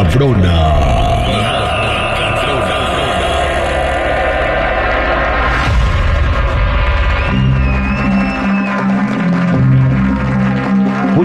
Nota macabrona.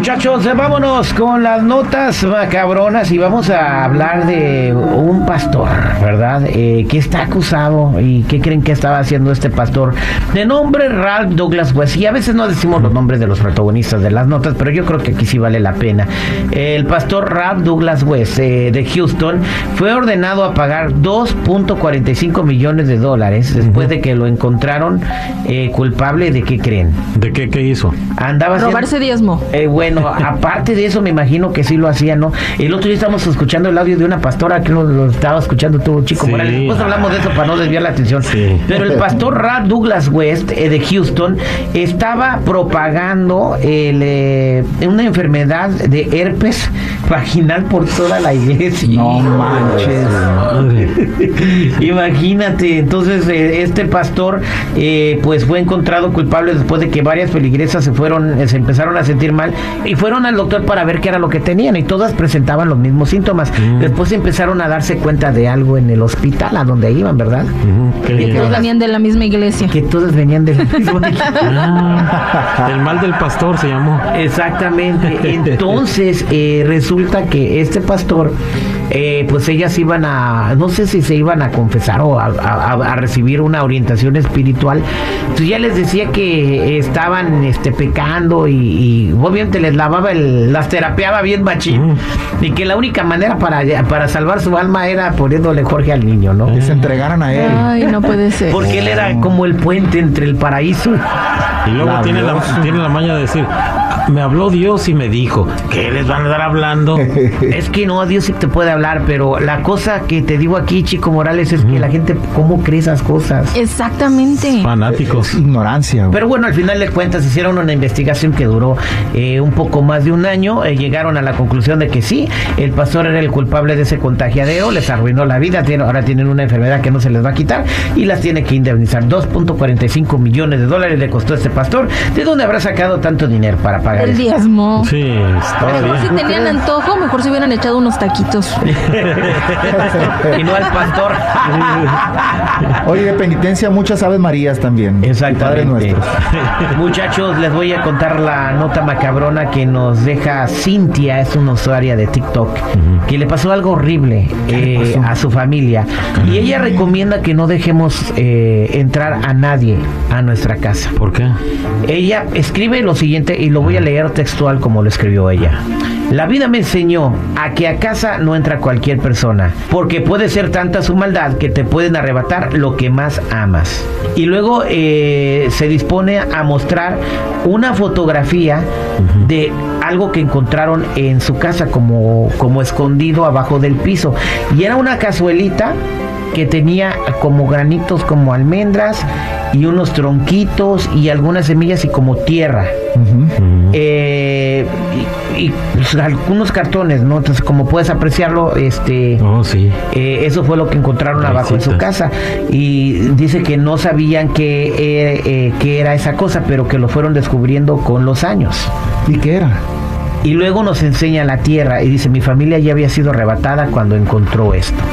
Muchachos, vámonos con las notas macabronas y vamos a hablar de un pastor, ¿verdad? Eh, que está acusado y qué creen que estaba haciendo este pastor de nombre Ralph Douglas West. Y a veces no decimos los nombres de los protagonistas de las notas, pero yo creo que aquí sí vale la pena. El pastor Ralph Douglas West eh, de Houston fue ordenado a pagar 2.45 millones de dólares después de que lo encontraron eh, culpable de qué creen. ¿De qué, qué hizo? Andaba haciendo- Robarse diezmo. eh, bueno, aparte de eso, me imagino que sí lo hacía, ¿no? El otro día estábamos escuchando el audio de una pastora que lo, lo estaba escuchando tú, Chico Sí. Morales. Después hablamos de eso para no desviar la atención. Sí. Pero el pastor Ralph Douglas West eh, de Houston estaba propagando el, eh, una enfermedad de herpes vaginal por toda la iglesia. No manches. Imagínate, entonces eh, este pastor eh, pues fue encontrado culpable después de que varias feligresas se fueron, eh, se empezaron a sentir mal y fueron al doctor para ver qué era lo que tenían y todas presentaban los mismos síntomas. Mm. Después empezaron a darse cuenta de algo en el hospital a donde iban, ¿verdad? Ujú, ¿qué Que Todos venían de la misma iglesia. Que todas venían del mismo Ah, el mal del pastor se llamó. Exactamente. Entonces eh, resulta que este pastor, eh, pues ellas iban a, no sé si se iban a confesar o a, a- a recibir una orientación espiritual. Entonces ya les decía que estaban este, pecando y, y obviamente les lavaba el, las terapeaba bien machín. Mm. Y que la única manera para, para salvar su alma era poniéndole Jorge al niño, ¿no? Que se entregaran a él. Ay, no puede ser. Porque él era como el puente entre el paraíso Y luego La tiene la, tiene la maña de decir, me habló Dios y me dijo, ¿qué les van a dar hablando? Es que no, Dios sí te puede hablar, pero la cosa que te digo aquí, Chico Morales, es que la gente, ¿cómo cree esas cosas? Exactamente. Fanáticos. Ignorancia. güey. Pero bueno, al final de cuentas hicieron una investigación que duró eh, un poco más de un año. eh, llegaron a la conclusión de que sí, el pastor era el culpable de ese contagiadero, les arruinó la vida, tiene- ahora tienen una enfermedad que no se les va a quitar y las tiene que indemnizar. 2.45 millones de dólares le costó a este pastor. ¿De dónde habrá sacado tanto dinero para pagar El diezmo. Sí, Mejor si todavía. tenían antojo, mejor se hubieran echado unos taquitos. y no al pastor. Oye, de penitencia, muchas aves marías también. Padres Exactamente. nuestros. Muchachos, les voy a contar la nota macabrona que nos deja Cintia, es una usuaria de TikTok, que le pasó algo horrible eh, a su familia. Y ella recomienda que no dejemos eh, entrar a nadie a nuestra casa. ¿Por qué? Ella escribe lo siguiente y lo voy a leer textual como lo escribió ella. La vida me enseñó a que a casa no entra cualquier persona, porque puede ser tanta su maldad que te pueden arrebatar lo que más amas. Y luego eh, se dispone a mostrar una fotografía de algo que encontraron en su casa como, como escondido abajo del piso. Y era una cazuelita que tenía como granitos como almendras y unos tronquitos y algunas semillas y como tierra. Eh, y, y, pues, algunos cartones, ¿no? Entonces, como puedes apreciarlo, este... Oh, sí. eh, eso fue lo que encontraron abajo en su casa y dice que no sabían qué eh, eh, qué era esa cosa, pero que lo fueron descubriendo con los años. ¿Y qué era? Y luego nos enseña la tierra y dice, mi familia ya había sido arrebatada cuando encontró esto.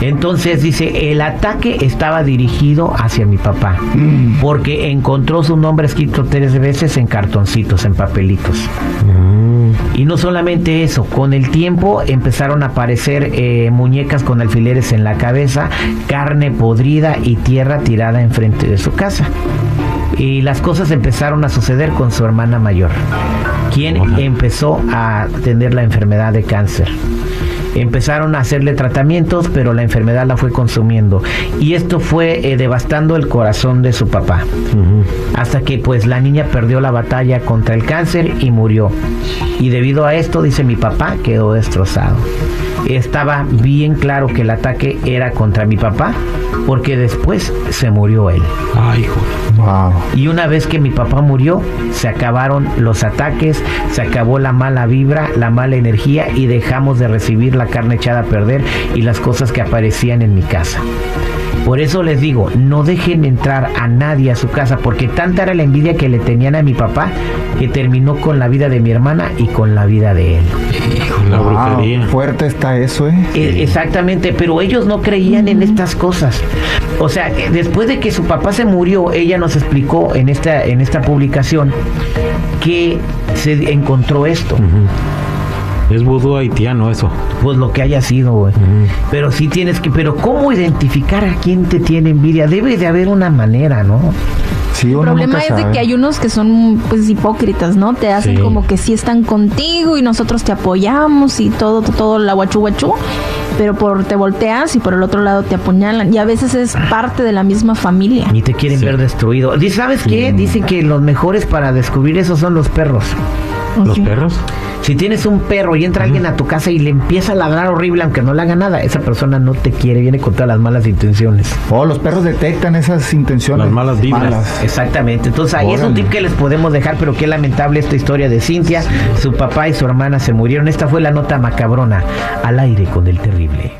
Entonces dice, el ataque estaba dirigido hacia mi papá, porque encontró su nombre escrito tres veces en cartoncitos, en papelitos. Mm, Y no solamente eso, con el tiempo empezaron a aparecer eh, muñecas con alfileres en la cabeza, carne podrida y tierra tirada enfrente de su casa. Y las cosas empezaron a suceder con su hermana mayor, quien empezó a tener la enfermedad de cáncer. Empezaron a hacerle tratamientos, pero la enfermedad la fue consumiendo. Y esto fue eh, devastando el corazón de su papá hasta que pues la niña perdió la batalla contra el cáncer y murió. Y debido a esto, dice mi papá, quedó destrozado. Estaba bien claro que el ataque era contra mi papá, porque después se murió él. Ay. Wow. Y una vez que mi papá murió, se acabaron los ataques, se acabó la mala vibra, la mala energía y dejamos de recibir la carne echada a perder y las cosas que aparecían en mi casa. Por eso les digo, no dejen entrar a nadie a su casa, porque tanta era la envidia que le tenían a mi papá que terminó con la vida de mi hermana y con la vida de él. La Wow, brujería. fuerte está eso, ¿eh? E- Exactamente, pero ellos no creían en estas cosas. O sea, después de que su papá se murió, ella nos explicó en esta, en esta publicación que se encontró esto. Es vudú haitiano eso. Pues lo que haya sido, güey. Pero sí tienes que, pero ¿cómo identificar a quién te tiene envidia? Debe de haber una manera, ¿no? Sí, El problema es de que hay unos que son pues hipócritas, ¿no? Te hacen Sí. como que sí están contigo y nosotros te apoyamos y todo, todo la guachu guachu, pero por te volteas y por el otro lado te apuñalan y a veces es parte de la misma familia. Ni te quieren Sí. ver destruido. Di- ¿Sabes qué? Dicen que los mejores para descubrir eso son los perros. ¿Los perros? Si tienes un perro y entra alguien a tu casa y le empieza a ladrar horrible aunque no le haga nada, esa persona no te quiere, viene con todas las malas intenciones. Oh, los perros detectan esas intenciones. Las malas vibras. malas. Exactamente. Entonces ahí es un tip que les podemos dejar, pero qué lamentable esta historia de Cintia. Su papá y su hermana se murieron. Esta fue la nota macabrona al aire con el terrible.